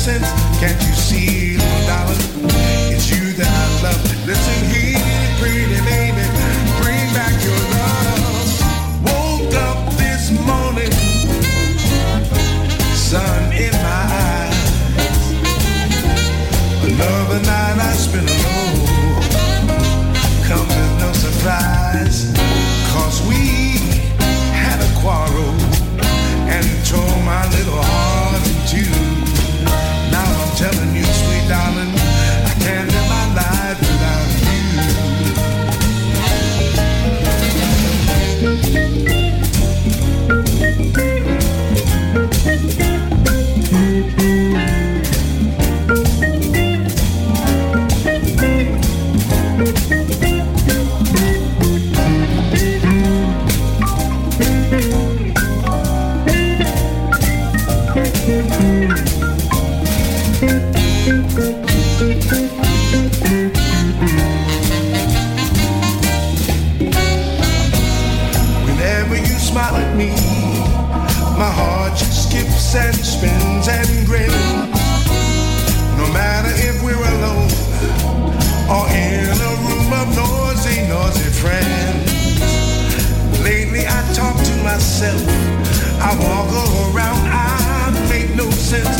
Sense. Can't you see, little walk around, I make no love.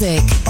Music.